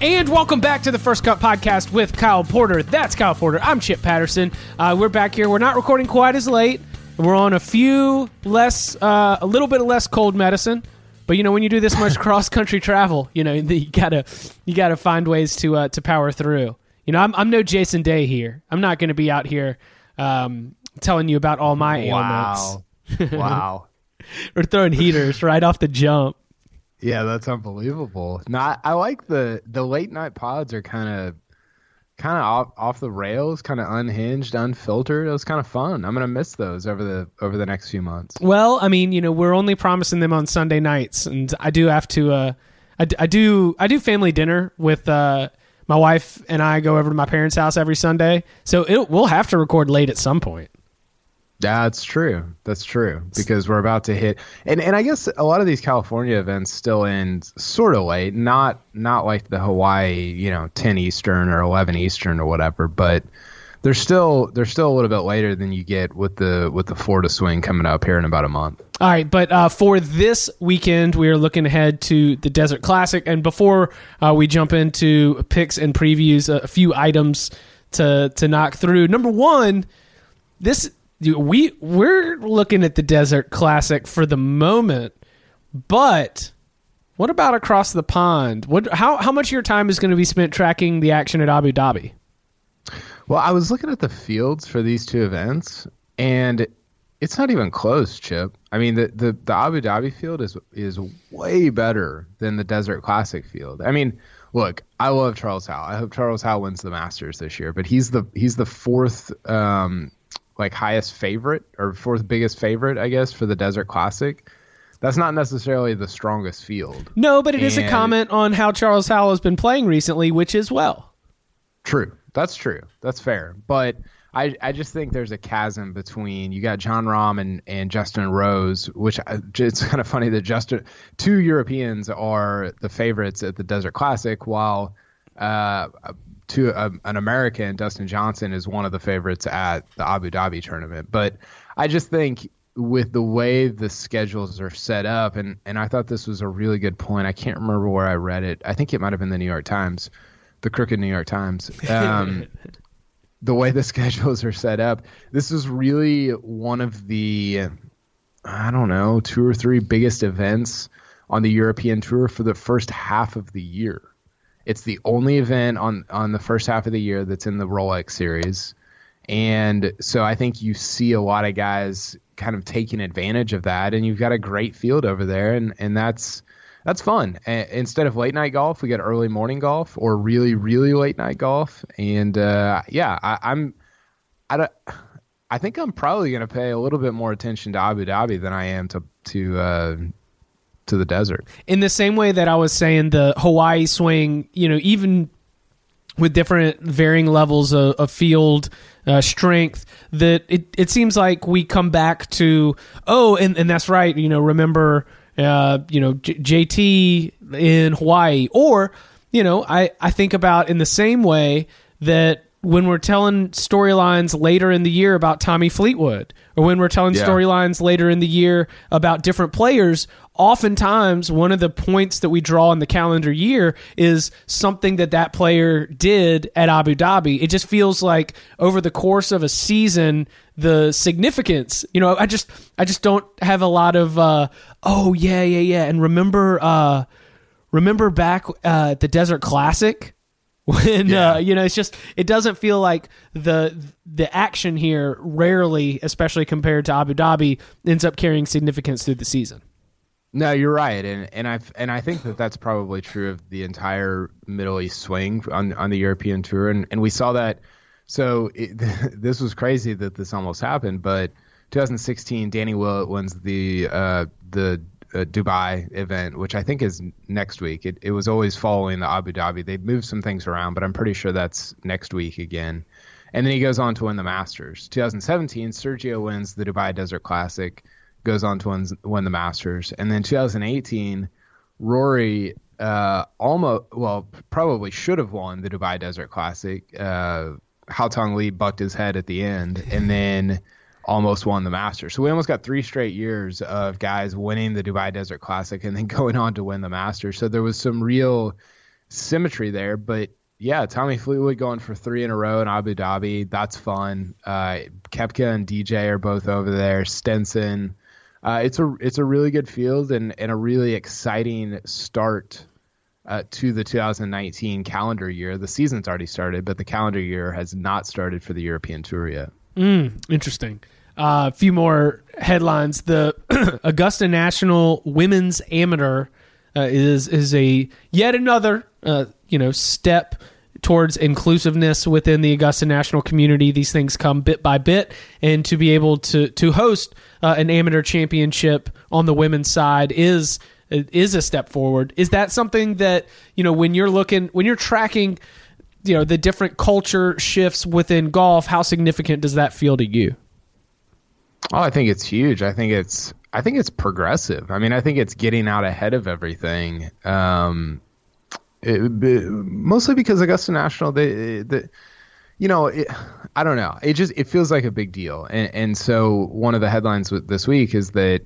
And welcome back to the First Cut Podcast with Kyle Porter. That's Kyle Porter. I'm Chip Patterson. Uh, we're back here. We're not recording quite as late. We're on a few less, uh, a little bit less cold medicine. But you know, when you do this much cross country travel, you know you gotta you gotta find ways to uh, to power through. You know, I'm I'm no Jason Day here. I'm not going to be out here um, telling you about all my wow. ailments. wow. We're throwing heaters right off the jump. Yeah, that's unbelievable. Not, I like the the late night pods are kind of kind of off, off the rails, kind of unhinged, unfiltered. It was kind of fun. I'm gonna miss those over the over the next few months. Well, I mean, you know, we're only promising them on Sunday nights, and I do have to. Uh, I, I do. I do family dinner with uh, my wife and I. Go over to my parents' house every Sunday, so it, we'll have to record late at some point. That's true. That's true because we're about to hit, and and I guess a lot of these California events still end sort of late. Not not like the Hawaii, you know, ten Eastern or eleven Eastern or whatever, but they're still they're still a little bit later than you get with the with the Florida swing coming up here in about a month. All right, but uh, for this weekend, we are looking ahead to the Desert Classic, and before uh, we jump into picks and previews, a, few items to to knock through. Number one, this we we're looking at the Desert Classic for the moment, but what about across the pond? What how how much of your time is going to be spent tracking the action at Abu Dhabi? Well, I was looking at the fields for these two events, and it's not even close, Chip. I mean, the, the, the Abu Dhabi field is is way better than the Desert Classic field. I mean, look, I love Charles Howell. I hope Charles Howell wins the Masters this year, but he's the he's the fourth um, like highest favorite or fourth biggest favorite, I guess, for the Desert Classic. That's not necessarily the strongest field. No, but it and is a comment on how Charles Howell has been playing recently, which is well. True. That's true. That's fair. But I, I just think there's a chasm between you got Jon Rahm and, and Justin Rose, which uh, it's kind of funny that Justin two Europeans are the favorites at the Desert Classic, while uh, to a, an American, Dustin Johnson is one of the favorites at the Abu Dhabi tournament. But I just think with the way the schedules are set up, and, and I thought this was a really good point. I can't remember where I read it. I think it might have been the New York Times, the crooked New York Times. Um, the way the schedules are set up, this is really one of the, I don't know, two or three biggest events on the European tour for the first half of the year. It's the only event on on the first half of the year that's in the Rolex series. And so I think you see a lot of guys kind of taking advantage of that and you've got a great field over there and and that's that's fun. instead of late night golf, we get early morning golf or really really late night golf and uh, yeah, I, I'm I don't I think I'm probably going to pay a little bit more attention to Abu Dhabi than I am to to uh, to the desert. In the same way that I was saying the Hawaii swing, you know, even with different varying levels of, of field uh, strength, that it, it seems like we come back to, oh, and, and that's right, you know, remember, uh, you know, J- JT in Hawaii. Or, you know, I, I think about in the same way that when we're telling storylines later in the year about Tommy Fleetwood, or when we're telling yeah. storylines later in the year about different players, oftentimes one of the points that we draw in the calendar year is something that that player did at Abu Dhabi. It just feels like over the course of a season, the significance, you know, I just, I just don't have a lot of, uh, oh yeah, yeah, yeah. And remember, uh, remember back, uh, the Desert Classic when yeah. uh, you know it's just it doesn't feel like the the action here rarely especially compared to Abu Dhabi ends up carrying significance through the season no, you're right, and and I and I think that that's probably true of the entire Middle East swing on on the European tour, and and we saw that. So it, this was crazy that this almost happened, but 2016, Danny Willett wins the uh, the uh, Dubai event, which I think is next week. It it was always following the Abu Dhabi. They moved some things around, but I'm pretty sure that's next week again. And then he goes on to win the Masters. 2017, Sergio wins the Dubai Desert Classic goes on to win, win the Masters, and then 2018, Rory uh, almost well probably should have won the Dubai Desert Classic. Uh, Haotong Li bucked his head at the end, and then almost won the Masters. So we almost got three straight years of guys winning the Dubai Desert Classic and then going on to win the Masters. So there was some real symmetry there. But yeah, Tommy Fleetwood going for three in a row in Abu Dhabi. That's fun. Uh, Koepka and DJ are both over there. Stenson. Uh, it's a it's a really good field and, and a really exciting start uh, to the 2019 calendar year. The season's already started, but the calendar year has not started for the European Tour yet. Mm, interesting. Uh, a few more headlines. The Augusta National Women's Amateur uh, is is a yet another uh, you know step towards inclusiveness within the Augusta National community. These things come bit by bit, and to be able to to host uh, an amateur championship on the women's side is is a step forward. Is that something that you know when you're looking when you're tracking, you know the different culture shifts within golf? How significant does that feel to you? Oh, I think it's huge. I think it's I think it's progressive. I mean, I think it's getting out ahead of everything. Um, it, mostly because Augusta National, they, they you know, it, I don't know. It just it feels like a big deal, and and so one of the headlines with this week is that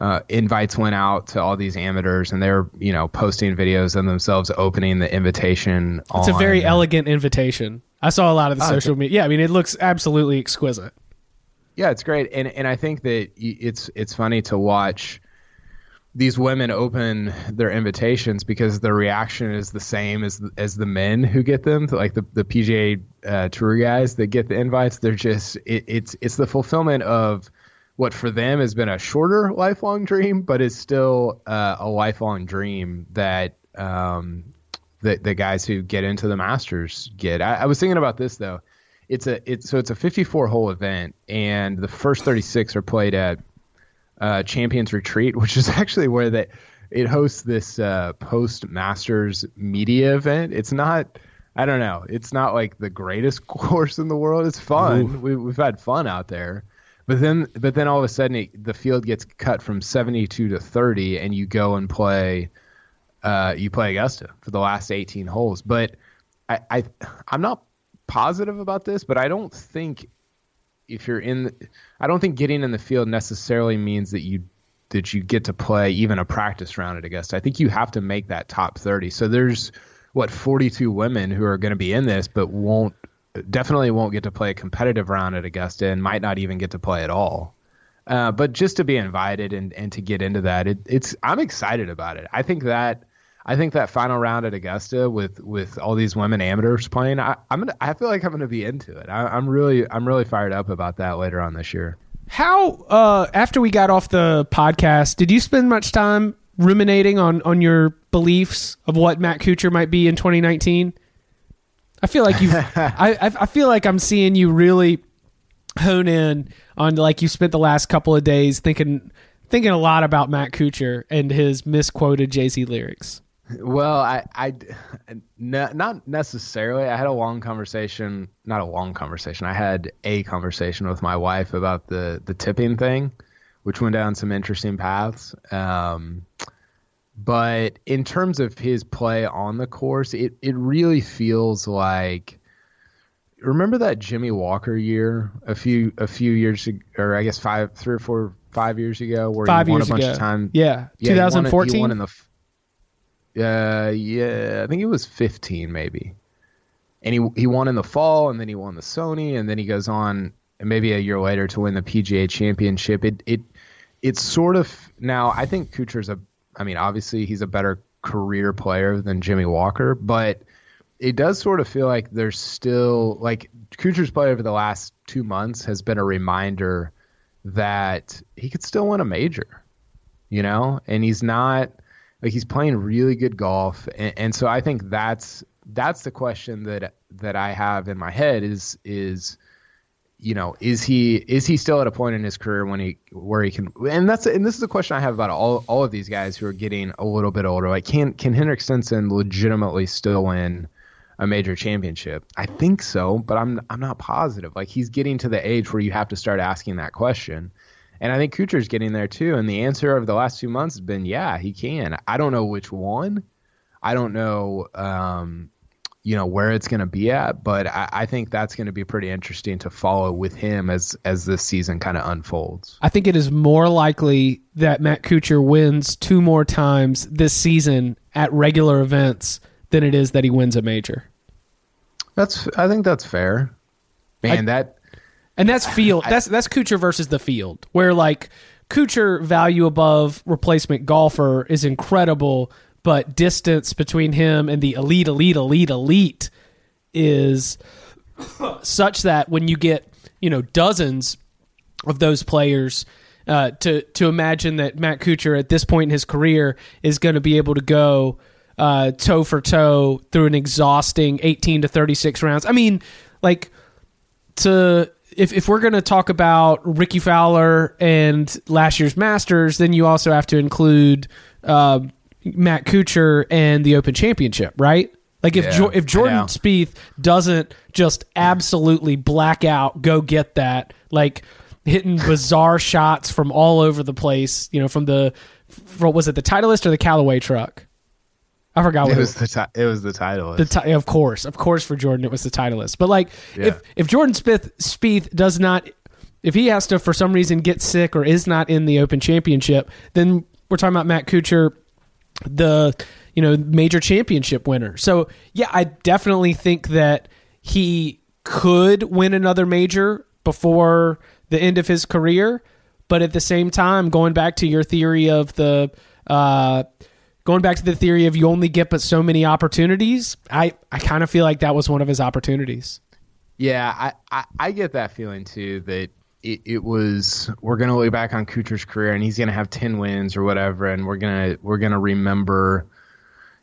uh, invites went out to all these amateurs, and they're you know posting videos of themselves opening the invitation. It's on, a very elegant invitation. I saw a lot of the oh, social media. Yeah, I mean, it looks absolutely exquisite. Yeah, it's great, and and I think that it's it's funny to watch these women open their invitations because the reaction is the same as as the men who get them, like the the PGA uh, Tour guys that get the invites. They're just it, it's it's the fulfillment of what for them has been a shorter lifelong dream, but is still uh, a lifelong dream that um, the the guys who get into the Masters get. I, I was thinking about this though it's a it's so it's a 54 hole event, and the first 36 are played at uh, Champions Retreat, which is actually where they it hosts this uh, post Masters media event. It's not. I don't know. It's not like the greatest course in the world. It's fun. We, we've had fun out there, but then but then all of a sudden it, the field gets cut from 72 to 30, and you go and play. Uh, you play Augusta for the last 18 holes, but I, I I'm not positive about this, but I don't think if you're in, I don't think getting in the field necessarily means that you that you get to play even a practice round at Augusta. I think you have to make that top 30. So there's what 42 women who are going to be in this, but won't definitely won't get to play a competitive round at Augusta and might not even get to play at all. Uh, but just to be invited and, and to get into that, it, it's I'm excited about it. I think that I think that final round at Augusta with with all these women amateurs playing, I, am gonna I feel like I'm gonna be into it. I, am really I'm really fired up about that later on this year. How uh, after we got off the podcast, did you spend much time ruminating on on your beliefs of what Matt Kuchar might be in 2019? I feel like you I I feel like I'm seeing you really hone in on like you spent the last couple of days thinking thinking a lot about Matt Kuchar and his misquoted Jay Z lyrics. Well, I, I, not necessarily. I had a long conversation, not a long conversation. I had a conversation with my wife about the the tipping thing, which went down some interesting paths. Um, but in terms of his play on the course, it it really feels like. Remember that Jimmy Walker year a few a few years or I guess five three or four five years ago where five he won years a bunch ago. of time. Yeah, yeah 2014. He won, he won in the uh, yeah, I think it was 15 maybe. And he he won in the fall, and then he won the Sony, and then he goes on, maybe a year later to win the PGA Championship. It it it's sort of now. I think Kuchar's a. I mean, obviously he's a better career player than Jimmy Walker, but it does sort of feel like there's still like Kuchar's play over the last two months has been a reminder that he could still win a major, you know, and he's not like he's playing really good golf, and, and so I think that's that's the question that that I have in my head is is you know is he is he still at a point in his career when he where he can and that's and this is a question I have about all all of these guys who are getting a little bit older. Like can can Henrik Stenson legitimately still win a major championship? I think so but I'm I'm not positive. Like he's getting to the age where you have to start asking that question and I think Kuchar's getting there too. And the answer over the last two months has been, yeah, he can. I don't know which one. I don't know, um, you know, where it's going to be at, but I, I think that's going to be pretty interesting to follow with him as as this season kind of unfolds. I think it is more likely that Matt Kuchar wins two more times this season at regular events than it is that he wins a major. That's I think that's fair. Man, I, that and that's field. I, that's that's Kuchar versus the field, where like Kuchar value above replacement golfer is incredible, but distance between him and the elite, elite, elite, elite is such that when you get you know dozens of those players. Uh, to to imagine that Matt Kuchar at this point in his career is going to be able to go uh, toe for toe through an exhausting 18 to 36 rounds. I mean, like to if if we're going to talk about Rickie Fowler and last year's Masters, then you also have to include uh, Matt Kuchar and the Open Championship, right? Like if yeah, jo- if Jordan Spieth doesn't just absolutely black out, go get that, like hitting bizarre shots from all over the place, you know, from the from, was it the Titleist or the Callaway truck? I forgot what it was. It was the ti- it was the Titleist. The ti- of course, of course, for Jordan, it was the Titleist. But like, yeah. if if Jordan Smith Spieth does not, if he has to for some reason get sick or is not in the Open Championship, then we're talking about Matt Kuchar, the you know major championship winner. So yeah, I definitely think that he could win another major before the end of his career. But at the same time, going back to your theory of the uh, going back to the theory of you only get but so many opportunities, I, I kind of feel like that was one of his opportunities. Yeah, I, I, I get that feeling too that it, it was we're gonna look back on Kuchar's career and he's gonna have ten wins or whatever, and we're gonna we're gonna remember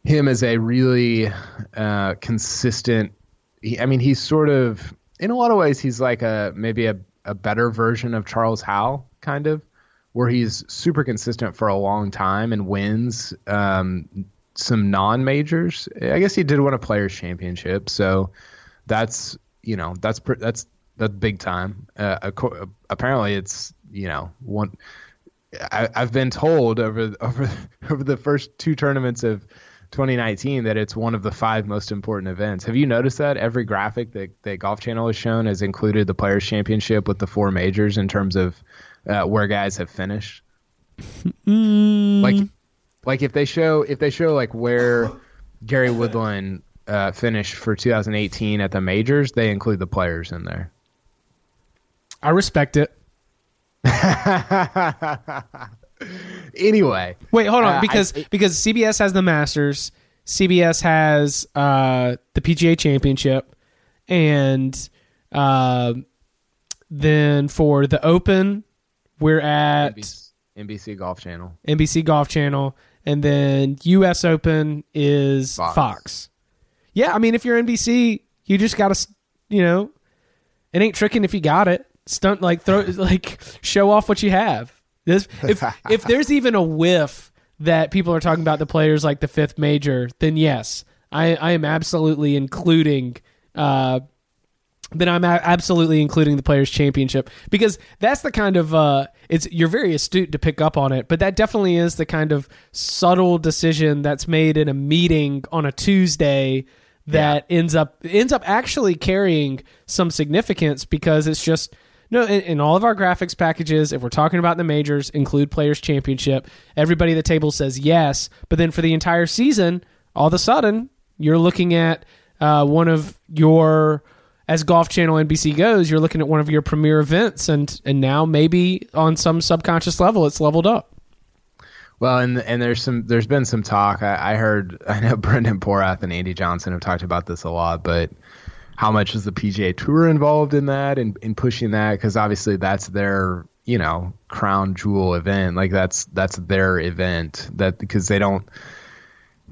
him as a really uh, consistent. He, I mean, he's sort of in a lot of ways he's like a maybe a, a better version of Charles Howell, kind of where he's super consistent for a long time and wins um, some non majors. I guess he did win a Players Championship, so that's you know that's that's that's big time. Uh, apparently, it's you know one. I, have been told over over over the first two tournaments of 2019 that it's one of the five most important events. Have you noticed that every graphic that, that Golf Channel has shown has included the Players Championship with the four majors in terms of uh, where guys have finished? Mm. Like, like if they show if they show like where Gary Woodland uh, finished for 2018 at the majors, they include the players in there. I respect it. anyway, wait, hold on, uh, because I, because CBS has the Masters, CBS has uh, the PGA Championship, and uh, then for the Open, we're at NBC, NBC Golf Channel. NBC Golf Channel, and then U.S. Open is Fox. Fox. Yeah, I mean, if you're NBC, you just got to, you know, it ain't tricking if you got it. Stunt like throw like show off what you have. This if if there's even a whiff that people are talking about the players like the fifth major, then yes, I I am absolutely including uh then I'm absolutely including the players championship because that's the kind of uh, it's you're very astute to pick up on it but that definitely is the kind of subtle decision that's made in a meeting on a Tuesday that yeah. ends up ends up actually carrying some significance because it's just no in, in, all of our graphics packages if we're talking about the majors include players championship everybody at the table says yes but then for the entire season all of a sudden you're looking at uh, one of your as Golf Channel NBC goes, you're looking at one of your premier events, and and now maybe on some subconscious level, it's leveled up. Well, and and there's some there's been some talk. I, I heard I know Brendan Porath and Andy Johnson have talked about this a lot, but how much is the PGA Tour involved in that and in, in pushing that? Because obviously that's their you know crown jewel event. Like that's that's their event. That because they don't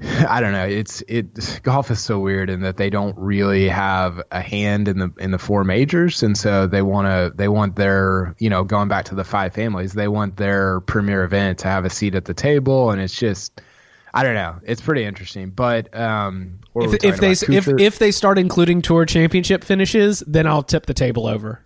I don't know. It's it golf is so weird in that they don't really have a hand in the in the four majors, and so they want to they want their you know going back to the five families, they want their premier event to have a seat at the table, and it's just I don't know. It's pretty interesting, but um, if, if they if if they start including tour championship finishes, then I'll tip the table over.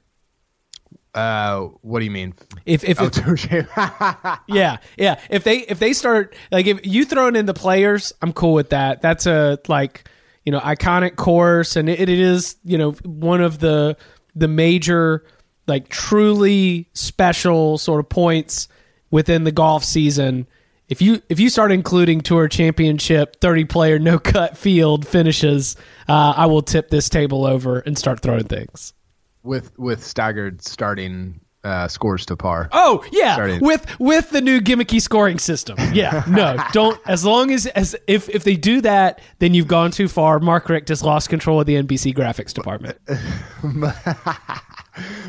Uh, what do you mean? If if, oh, yeah yeah if they if they start like if you throwing in the players, I'm cool with that. That's a like you know iconic course, and it, it is you know one of the the major like truly special sort of points within the golf season if you if you start including tour championship 30 player no cut field finishes, uh, I will tip this table over and start throwing things. With with staggered starting uh, scores to par. Oh yeah, Starting. with with the new gimmicky scoring system. Yeah, no, don't. As long as as if if they do that, then you've gone too far. Mark Richt has lost control of the NBC graphics department.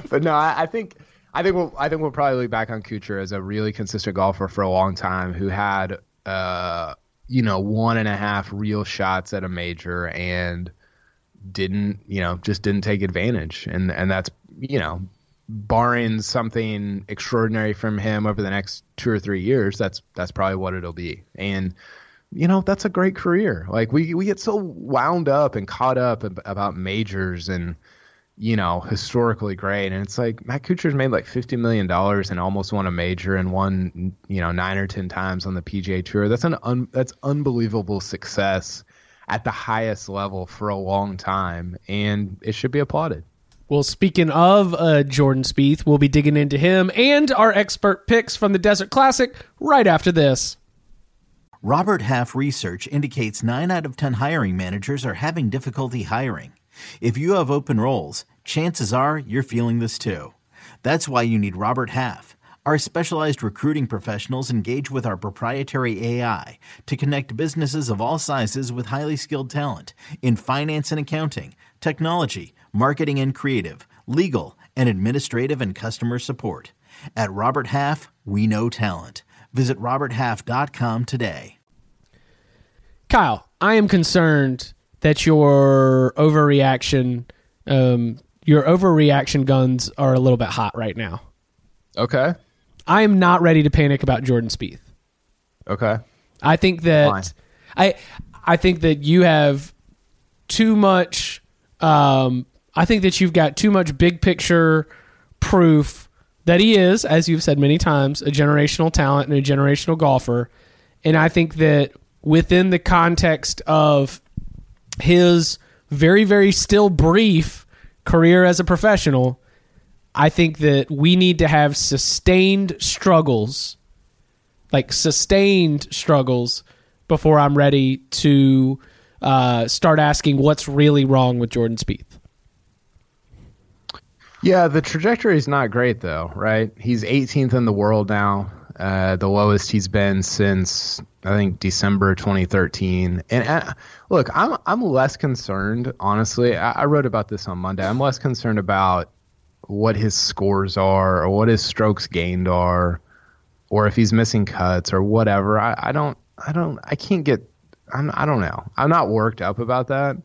but no, I, I think I think we'll I think we'll probably look back on Kuchar as a really consistent golfer for a long time who had uh you know one and a half real shots at a major and didn't you know just didn't take advantage and and that's you know barring something extraordinary from him over the next two or three years that's that's probably what it'll be and you know that's a great career like we we get so wound up and caught up ab- about majors and you know, historically great. And it's like Matt Kuchar's made like fifty million dollars and almost won a major and won, you know, nine or ten times on the PGA Tour. That's an un- that's unbelievable success at the highest level for a long time, and it should be applauded. Well, speaking of uh, Jordan Spieth, we'll be digging into him and our expert picks from the Desert Classic right after this. Robert Half research indicates 9 out of 10 hiring managers are having difficulty hiring. If you have open roles, chances are you're feeling this too. That's why you need Robert Half. Our specialized recruiting professionals engage with our proprietary AI to connect businesses of all sizes with highly skilled talent in finance and accounting, technology, marketing and creative, legal, and administrative and customer support. At Robert Half, we know talent. Visit RobertHalf.com today. Kyle, I am concerned that your overreaction, um, your overreaction guns are a little bit hot right now. Okay. I am not ready to panic about Jordan Spieth. Okay. I think that Why? I I think that you have too much um I think that you've got too much big picture proof that he is, as you've said many times, a generational talent and a generational golfer. And I think that within the context of his very, very still brief career as a professional, I think that we need to have sustained struggles like sustained struggles before I'm ready to uh, start asking what's really wrong with Jordan Spieth. Yeah, the trajectory is not great though, right? He's 18th in the world now, uh, the lowest he's been since I think December 2013. And uh, look, I'm I'm less concerned, honestly. I, I wrote about this on Monday. I'm less concerned about what his scores are or what his strokes gained are, or if he's missing cuts or whatever. I, I don't I don't I can't get I'm I don't know. I'm not worked up about that.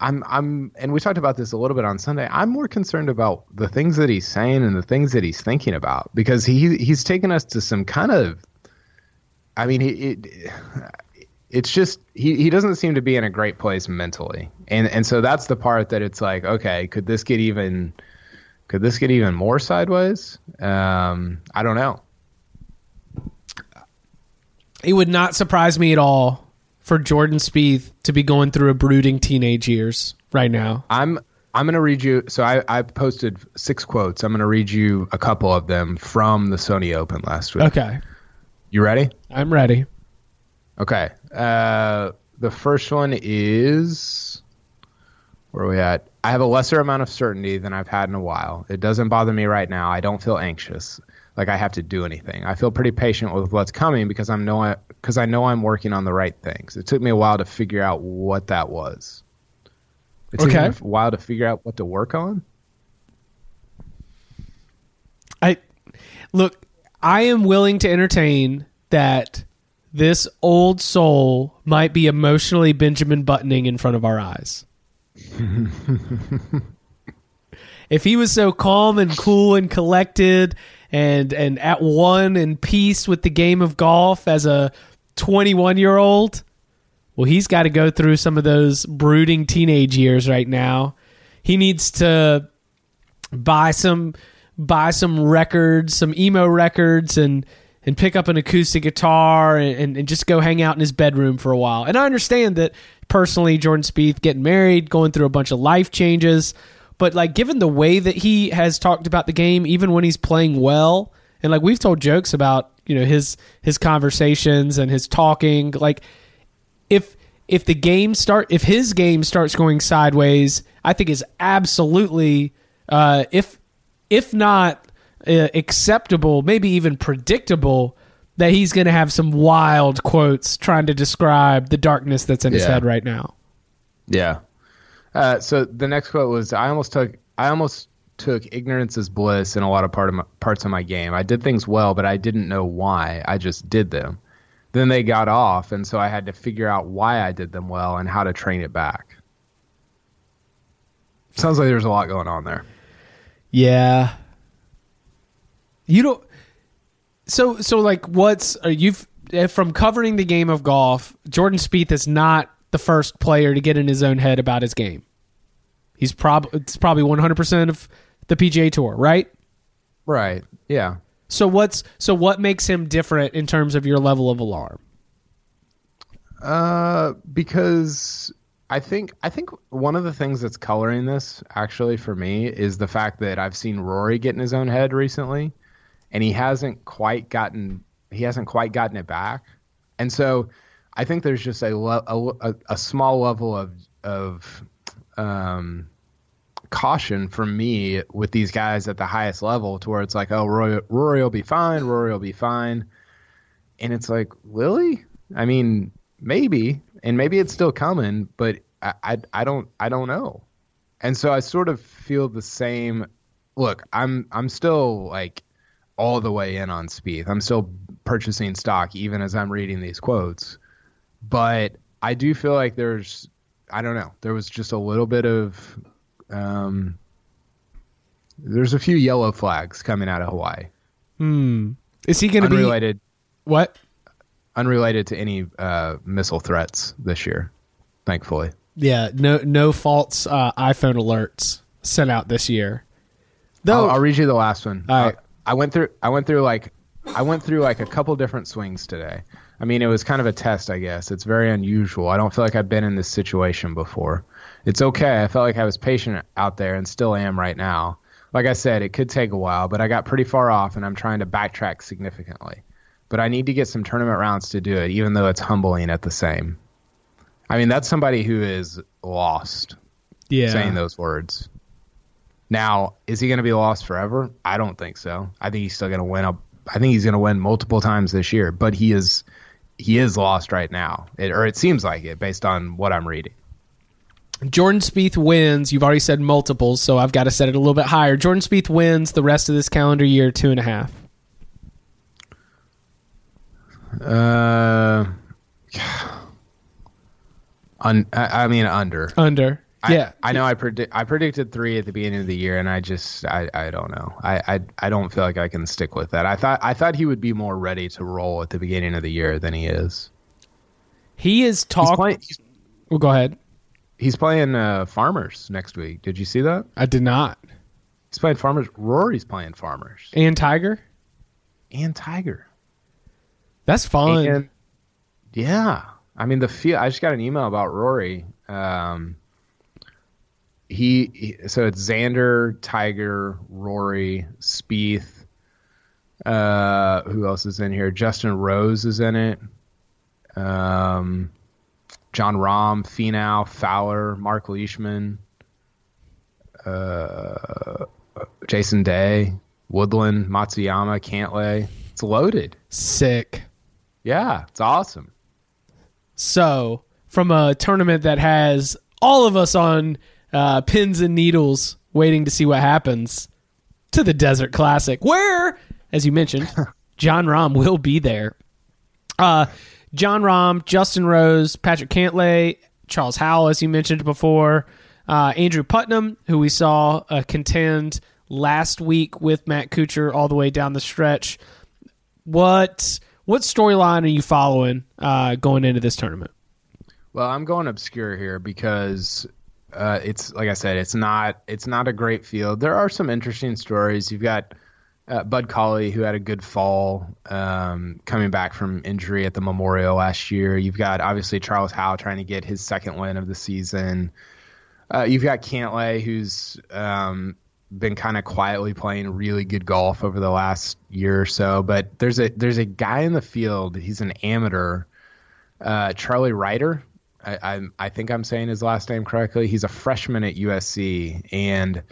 I'm I'm and we talked about this a little bit on Sunday. I'm more concerned about the things that he's saying and the things that he's thinking about because he he's taken us to some kind of I mean, it, it's just he, he doesn't seem to be in a great place mentally, and and so that's the part that it's like, okay, could this get even could this get even more sideways? Um, I don't know. It would not surprise me at all for Jordan Spieth to be going through a brooding teenage years right now. I'm I'm gonna read you. So I I posted six quotes. I'm gonna read you a couple of them from the Sony Open last week. Okay, You ready? I'm ready. Okay. Uh, the first one is where are we at? I have a lesser amount of certainty than I've had in a while. It doesn't bother me right now. I don't feel anxious, like I have to do anything. I feel pretty patient with what's coming because I'm know because I know I'm working on the right things. It took me a while to figure out what that was. It took Okay. me a while to figure out what to work on. I look. I am willing to entertain that this old soul might be emotionally Benjamin buttoning in front of our eyes. If he was so calm and cool and collected and and at one and peace with the game of golf as a 21 year old well he's got to go through some of those brooding teenage years right now. He needs to buy some buy some records some emo records and and pick up an acoustic guitar and, and just go hang out in his bedroom for a while and i understand that personally jordan Spieth getting married going through a bunch of life changes but like given the way that he has talked about the game even when he's playing well and like we've told jokes about you know his his conversations and his talking. Like if if the game start if his game starts going sideways, I think is absolutely uh, if if not uh, acceptable, maybe even predictable that he's going to have some wild quotes trying to describe the darkness that's in his head right now. Yeah. Uh, so the next quote was, "I almost took, I almost took ignorance as bliss in a lot of part of my, parts of my game. I did things well, but I didn't know why. I just did them. Then they got off, and so I had to figure out why I did them well and how to train it back." Sounds like there's a lot going on there. Yeah. You don't. So so like what's uh, you've uh, from covering the game of golf? Jordan Spieth is not the first player to get in his own head about his game. He's prob it's probably one hundred percent of the PGA Tour, right? Right. Yeah. So what's so what makes him different in terms of your level of alarm? Uh, because I think I think one of the things that's coloring this actually for me is the fact that I've seen Rory get in his own head recently, and he hasn't quite gotten he hasn't quite gotten it back, and so I think there's just a a, a, small level of of um caution from me with these guys at the highest level to where it's like oh Rory, Rory will be fine Rory will be fine. And it's like really i mean maybe and maybe it's still coming but I, I i don't i don't know. And so i sort of feel the same. Look i'm i'm still like all the way in on Spieth. i'm still purchasing stock even as i'm reading these quotes but i do feel like there's i don't know there was just a little bit of um there's a few yellow flags coming out of hawaii Hmm. Is he going to be unrelated what? unrelated to any uh, missile threats this year, thankfully. Yeah, no no false uh, iPhone alerts sent out this year. Though I'll, I'll read you the last one. All right. I went through. I went through like, I went through like a couple different swings today. I mean, it was kind of a test, I guess. It's very unusual. I don't feel like I've been in this situation before. It's okay. I felt like I was patient out there and still am right now. Like I said, it could take a while, but I got pretty far off and I'm trying to backtrack significantly. But I need to get some tournament rounds to do it, even though it's humbling at the same. I mean, that's somebody who is lost yeah, saying those words. Now, is he going to be lost forever? I don't think so. I think he's still going to win up. I think he's going to win multiple times this year, but he is he is lost right now, it, or it seems like it based on what I'm reading. Jordan Spieth wins. You've already said multiples, so I've got to set it a little bit higher. Jordan Spieth wins the rest of this calendar year, two and a half. Uh, un, I, I mean under. Under. I, yeah, I know. I predict. I predicted three at the beginning of the year, and I just, I, I don't know. I, I, I don't feel like I can stick with that. I thought, I thought he would be more ready to roll at the beginning of the year than he is. he is talking. Well, go ahead. he's playing uh, Farmers next week. Did you see that? I did not. He's playing Farmers. Rory's playing Farmers And Tiger. and Tiger. That's fun. And yeah, I mean the feel. I just got an email about Rory. Um, he, he so it's Xander, Tiger, Rory, Spieth. Uh, who else is in here? Justin Rose is in it. Um, Jon Rahm, Finau, Fowler, Mark Leishman, uh, Jason Day, Woodland, Matsuyama, Cantlay. It's loaded. Sick. Yeah, it's awesome. So, from a tournament that has all of us on uh, pins and needles waiting to see what happens, to the Desert Classic, where, as you mentioned, Jon Rahm will be there. Uh, Jon Rahm, Justin Rose, Patrick Cantlay, Charles Howell, as you mentioned before, uh, Andrew Putnam, who we saw uh, contend last week with Matt Kuchar all the way down the stretch. What what storyline are you following uh, going into this tournament? Well, I'm going obscure here because uh, it's like I said, it's not it's not a great field. There are some interesting stories. You've got uh, Bud Cauley who had a good fall um, coming back from injury at the Memorial last year. You've got obviously Charles Howell trying to get his second win of the season. Uh, you've got Cantlay who's um, been kind of quietly playing really good golf over the last year or so. But there's a there's a guy in the field. He's an amateur, uh, Charlie Ryder. I, I think I'm saying his last name correctly. He's a freshman at USC, and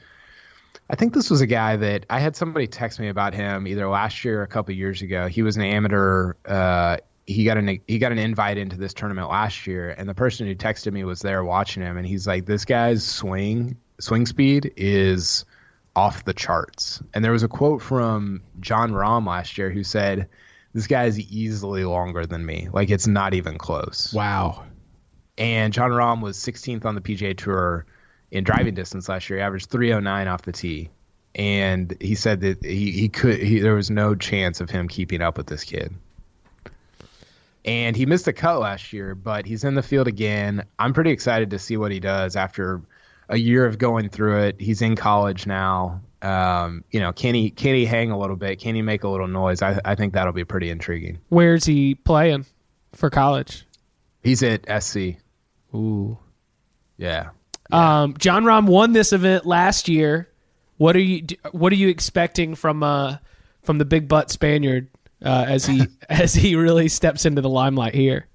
I think this was a guy that I had somebody text me about him either last year or a couple years ago. He was an amateur. Uh, he got an he got an invite into this tournament last year, and the person who texted me was there watching him, and he's like, "This guy's swing swing speed is off the charts." And there was a quote from Jon Rahm last year who said, "This guy is easily longer than me. Like it's not even close." Wow. And Jon Rahm was 16th on the PGA Tour in driving distance last year. He averaged 309 off the tee, and he said that he he could he, there was no chance of him keeping up with this kid and he missed a cut last year, but he's in the field again. I'm pretty excited to see what he does after a year of going through it. He's in college now. Um, you know, can he can he hang a little bit? Can he make a little noise? I I think that'll be pretty intriguing. Where's he playing for college? He's at SC. Ooh. Yeah. Um, Jon Rahm won this event last year. What are you What are you expecting from uh from the big butt Spaniard uh, as he as he really steps into the limelight here?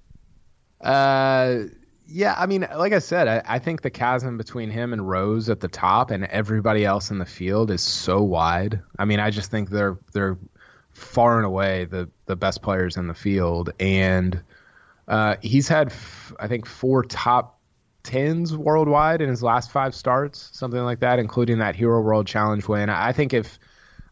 Uh, yeah. I mean, like I said, I, I think the chasm between him and Rose at the top and everybody else in the field is so wide. I mean, I just think they're they're far and away the the best players in the field, and uh, he's had f- I think four top tens worldwide in his last five starts, something like that, including that Hero World Challenge win. I think if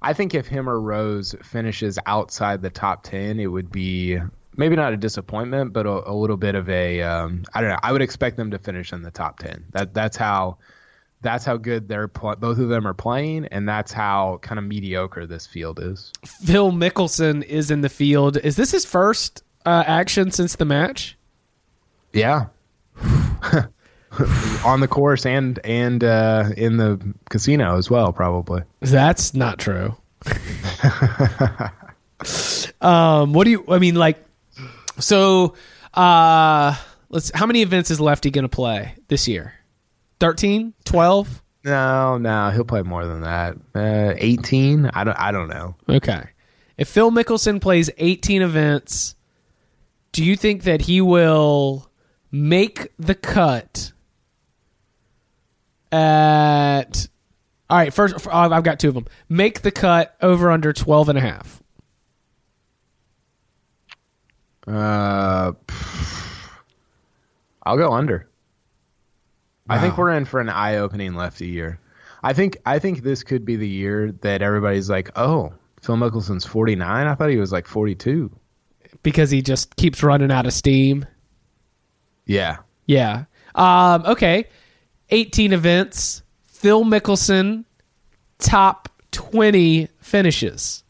I think if him or Rose finishes outside the top ten, it would be maybe not a disappointment, but a, a little bit of a um, I don't know. I would expect them to finish in the top ten. That that's how that's how good they're pl- both of them are playing, and that's how kind of mediocre this field is. Phil Mickelson is in the field. Is this his first uh, action since the match? Yeah. on the course and and uh, in the casino as well, probably. That's not true. um, what do you? I mean, like, so, uh, let's. How many events is Lefty going to play this year? 13? 12? No, no, he'll play more than that. Uh, Eighteen? I don't. I don't know. Okay. If Phil Mickelson plays 18 events, do you think that he will make the cut at all right first i've got two of them. Make the cut over under 12 and a half. Uh i'll go under. Wow. i think we're in for an eye-opening lefty year. I think i think this could be the year that everybody's like oh phil mickelson's 49 i thought he was like 42 because he just keeps running out of steam yeah yeah um okay 18 events. Phil Mickelson, top 20 finishes.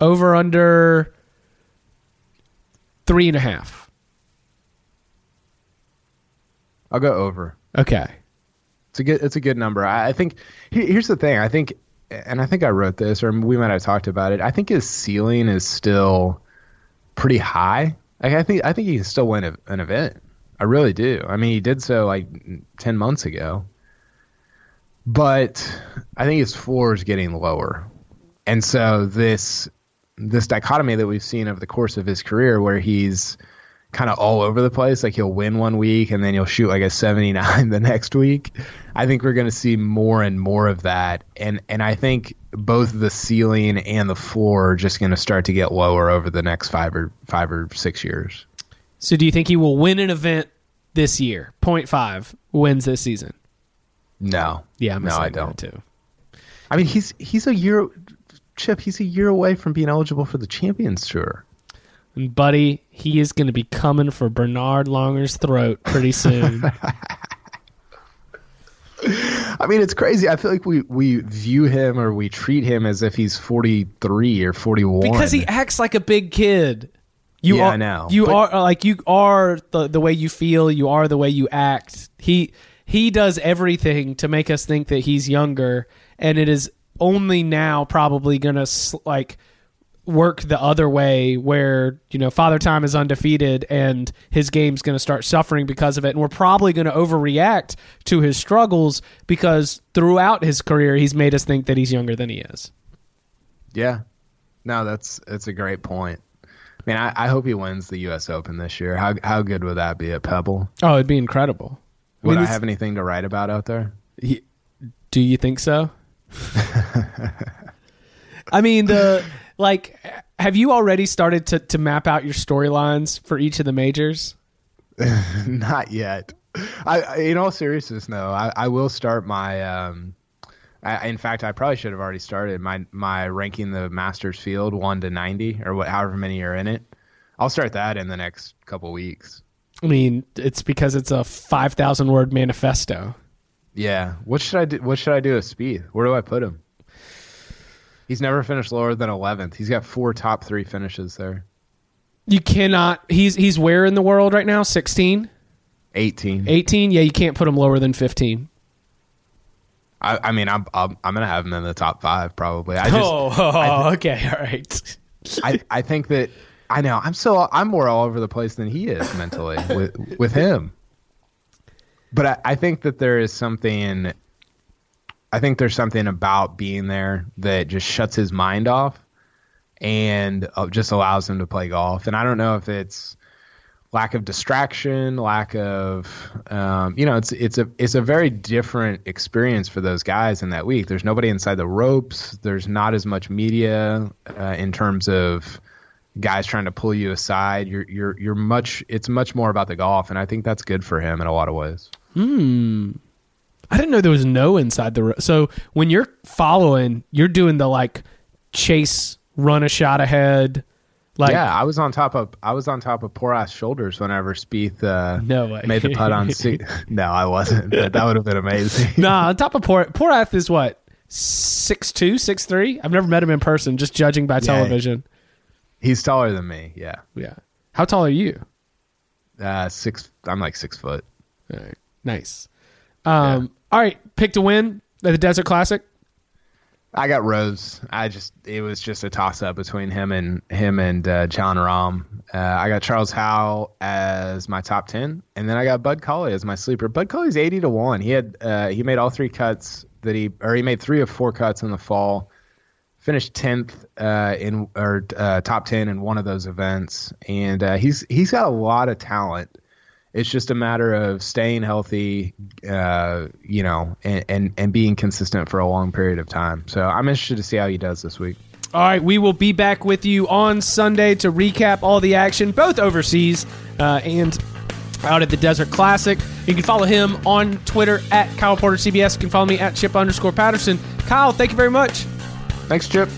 Over under three and a half. I'll go over. Okay. It's a good. It's a good number. I, I think. here's the thing. I think, and I think I wrote this, or we might have talked about it. I think his ceiling is still pretty high. Like I think. I think he can still win a, an event. I really do. I mean, he did so like 10 months ago. But I think his floor is getting lower. And so this this dichotomy that we've seen over the course of his career where he's kind of all over the place. Like he'll win one week and then he'll shoot like a 79 the next week. I think we're going to see more and more of that. And, and I think both the ceiling and the floor are just going to start to get lower over the next five or five or six years. So do you think he will win an event this year? 0.5 wins this season. No. Yeah, I'm no, I don't. too. I mean, he's he's a year Chip. He's a year away from being eligible for the Champions Tour. And buddy, he is going to be coming for Bernhard Langer's throat pretty soon. I mean, it's crazy. I feel like we, we view him or we treat him as if he's 43 or 41. Because he acts like a big kid. You yeah, are, I know. You but, are uh, like you are the the way you feel. You are the way you act. He he does everything to make us think that he's younger, and it is only now probably gonna like work the other way where you know father time is undefeated and his game's going to start suffering because of it and we're probably going to overreact to his struggles because throughout his career he's made us think that he's younger than he is Yeah. No, that's that's a great point. I mean, I, I hope he wins the U.S. Open this year. How how good would that be at Pebble? oh it'd be incredible I Would mean, I have anything to write about out there? He, do you think so? I mean, the like, have you already started to to map out your storylines for each of the majors? Not yet. I, in all seriousness, no. I, I will start my. Um, I, in fact, I probably should have already started my my ranking the Masters field one to ninety or what, however many are in it. I'll start that in the next couple weeks. I mean, it's because it's a five thousand word manifesto. Yeah. What should I do? What should I do with Spieth? Where do I put him? He's never finished lower than eleventh. He's got four top three finishes there. You cannot. He's he's where in the world right now? 16? Eighteen. 18? Yeah, you can't put him lower than fifteen. I, I mean, I'm, I'm I'm gonna have him in the top five probably. I just oh, okay, all right. I, I think that I know I'm so I'm more all over the place than he is mentally with with him. But I, I think that there is something I think there's something about being there that just shuts his mind off and uh, just allows him to play golf. And I don't know if it's lack of distraction, lack of um, you know, it's it's a it's a very different experience for those guys in that week. There's nobody inside the ropes. There's not as much media uh, in terms of guys trying to pull you aside. You're you're you're much. It's much more about the golf, and I think that's good for him in a lot of ways. I didn't know there was no inside the ro- so when you're following, you're doing the like chase, run a shot ahead, like yeah, I was on top of I was on top of poor ass shoulders whenever Spieth uh, No made the putt on. six. no, I wasn't. But that would have been amazing. Nah, on top of Poor poor Porath is what six two, six three. I've never met him in person, just judging by television. He's taller than me. Yeah, Yeah. How tall are you? uh, six. I'm like six foot. All right. Nice. Um, All right. Pick to win at the Desert Classic. I got Rose. I just it was just a toss up between him and him and uh, Jon Rahm. Uh, I got Charles Howell as my top ten, and then I got Bud Cauley as my sleeper. Bud Cauley's eighty to one. He had uh, he made all three cuts that he or he made three of four cuts in the fall. Finished tenth uh, in or uh, top ten in one of those events, and uh, he's he's got a lot of talent. It's just a matter of staying healthy, uh, you know, and, and, and being consistent for a long period of time. So I'm interested to see how he does this week. All right, we will be back with you on Sunday to recap all the action, both overseas uh, and out at the Desert Classic. You can follow him on Twitter at Kyle Porter CBS. You can follow me at Chip underscore Patterson. Kyle, thank you very much. Thanks, Chip.